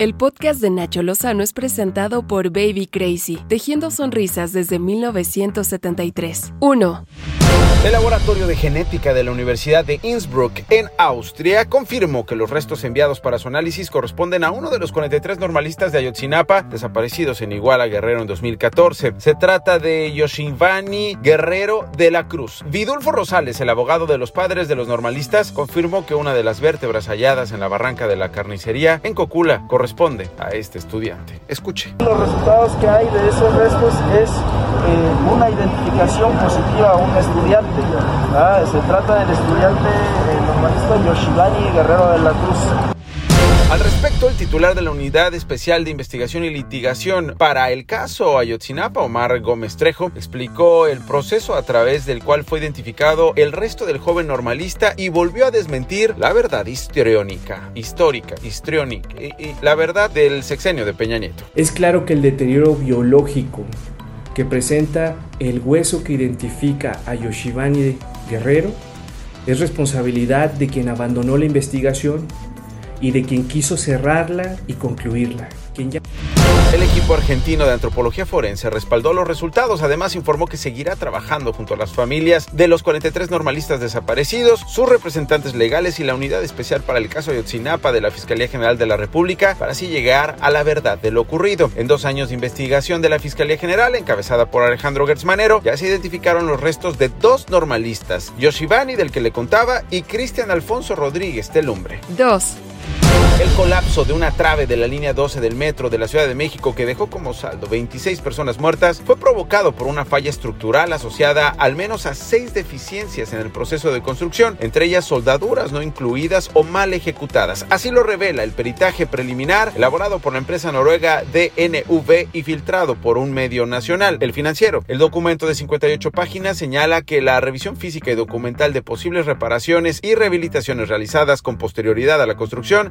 El podcast de Nacho Lozano es presentado por Baby Crazy, tejiendo sonrisas desde 1973. 1. El Laboratorio de Genética de la Universidad de Innsbruck, en Austria, confirmó que los restos enviados para su análisis corresponden a uno de los 43 normalistas de Ayotzinapa desaparecidos en Iguala Guerrero en 2014. Se trata de Yoshivani Guerrero de la Cruz. Vidulfo Rosales, el abogado de los padres de los normalistas, confirmó que una de las vértebras halladas en la barranca de la carnicería en Cocula corresponde a este estudiante. Escuche. Los resultados que hay de esos restos es eh, una identificación positiva a un estudiante se trata del estudiante el normalista Yoshibani Guerrero de la Cruz. Al respecto, el titular de la Unidad Especial de Investigación y Litigación para el caso Ayotzinapa, Omar Gómez Trejo, explicó el proceso a través del cual fue identificado el resto del joven normalista y volvió a desmentir la verdad histriónica, histórica, histriónica, y la verdad del sexenio de Peña Nieto. Es claro que el deterioro biológico que presenta el hueso que identifica a Yoshibani Guerrero es responsabilidad de quien abandonó la investigación y de quien quiso cerrarla y concluirla. Quien ya... El equipo argentino de antropología forense respaldó los resultados. Además, informó que seguirá trabajando junto a las familias de los 43 normalistas desaparecidos, sus representantes legales y la unidad especial para el caso Ayotzinapa de la Fiscalía General de la República para así llegar a la verdad de lo ocurrido. En dos años de investigación de la Fiscalía General, encabezada por Alejandro Gertzmanero, ya se identificaron los restos de dos normalistas, Yoshibani, del que le contaba, y Cristian Alfonso Rodríguez Telumbre. 2. El colapso de una trave de la línea 12 del metro de la Ciudad de México que dejó como saldo 26 personas muertas fue provocado por una falla estructural asociada al menos a seis deficiencias en el proceso de construcción, entre ellas soldaduras no incluidas o mal ejecutadas. Así lo revela el peritaje preliminar elaborado por la empresa noruega DNV y filtrado por un medio nacional, el financiero. El documento de 58 páginas señala que la revisión física y documental de posibles reparaciones y rehabilitaciones realizadas con posterioridad a la construcción,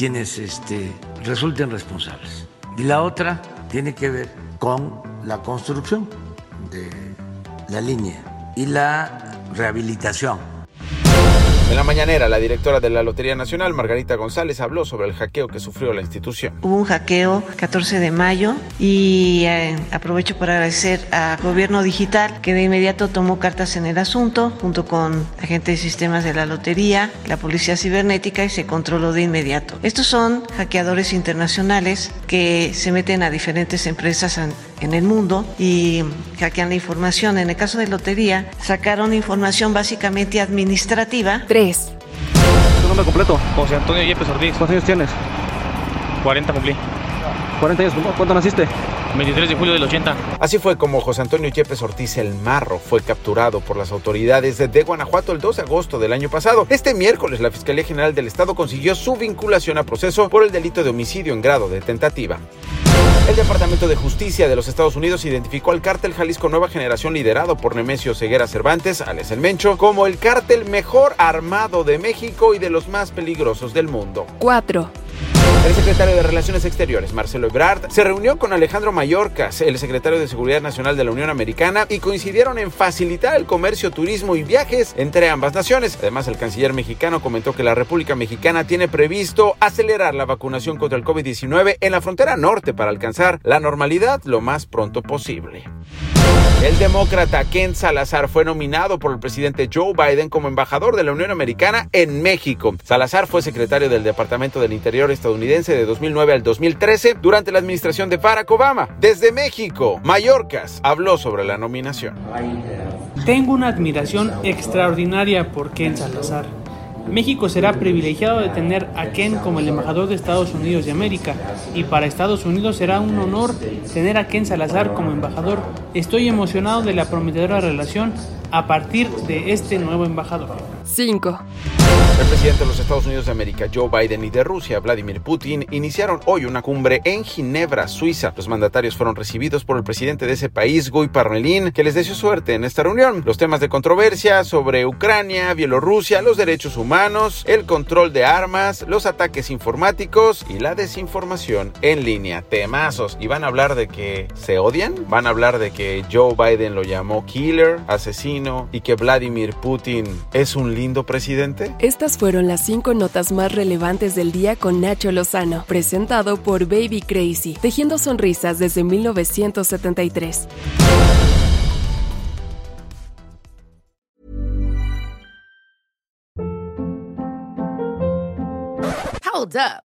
quienes este, resulten responsables. Y la otra tiene que ver con la construcción de la línea y la rehabilitación en la mañanera, la directora de la Lotería Nacional, Margarita González, habló sobre el hackeo que sufrió la institución. Hubo un hackeo 14 de mayo y eh, aprovecho para agradecer a Gobierno Digital que de inmediato tomó cartas en el asunto junto con agentes de sistemas de la Lotería, la Policía Cibernética y se controló de inmediato. Estos son hackeadores internacionales que se meten a diferentes empresas en, en el mundo y hackean la información. En el caso de Lotería, sacaron información básicamente administrativa. ¿Tu nombre completo? José Antonio Yepes Ortiz. ¿Cuántos años tienes? 40 cumplí. 40 años, ¿cuándo naciste? 23 de julio del 80. Así fue como José Antonio Yepes Ortiz el Marro fue capturado por las autoridades de Guanajuato el 2 de agosto del año pasado. Este miércoles la Fiscalía General del Estado consiguió su vinculación a proceso por el delito de homicidio en grado de tentativa. El Departamento de Justicia de los Estados Unidos identificó al cártel Jalisco Nueva Generación liderado por Nemesio Ceguera Cervantes, alias El Mencho, como el cártel mejor armado de México y de los más peligrosos del mundo. 4. El secretario de Relaciones Exteriores, Marcelo Ebrard, se reunió con Alejandro Mayorkas, el secretario de Seguridad Nacional de la Unión Americana, y coincidieron en facilitar el comercio, turismo y viajes entre ambas naciones. Además, el canciller mexicano comentó que la República Mexicana tiene previsto acelerar la vacunación contra el COVID-19 en la frontera norte para alcanzar la normalidad lo más pronto posible. El demócrata Ken Salazar fue nominado por el presidente Joe Biden como embajador de la Unión Americana en México. Salazar fue secretario del Departamento del Interior estadounidense de 2009 al 2013 durante la administración de Barack Obama. Desde México, Mallorcas habló sobre la nominación. Tengo una admiración extraordinaria por Ken Salazar México será privilegiado de tener a Ken como el embajador de Estados Unidos de América y para Estados Unidos será un honor tener a Ken Salazar como embajador. Estoy emocionado de la prometedora relación a partir de este nuevo embajador. 5. El presidente de los Estados Unidos de América, Joe Biden, y de Rusia, Vladimir Putin, iniciaron hoy una cumbre en Ginebra, Suiza. Los mandatarios fueron recibidos por el presidente de ese país, Guy Parmelin, que les deseó suerte en esta reunión. Los temas de controversia sobre Ucrania, Bielorrusia, los derechos humanos, el control de armas, los ataques informáticos y la desinformación en línea. Temazos. Y van a hablar de que se odian, van a hablar de que Joe Biden lo llamó killer, asesino, y que Vladimir Putin es un lindo presidente. Estas fueron las cinco notas más relevantes del día con Nacho Lozano, presentado por Baby Crazy, tejiendo sonrisas desde 1973. Hold up.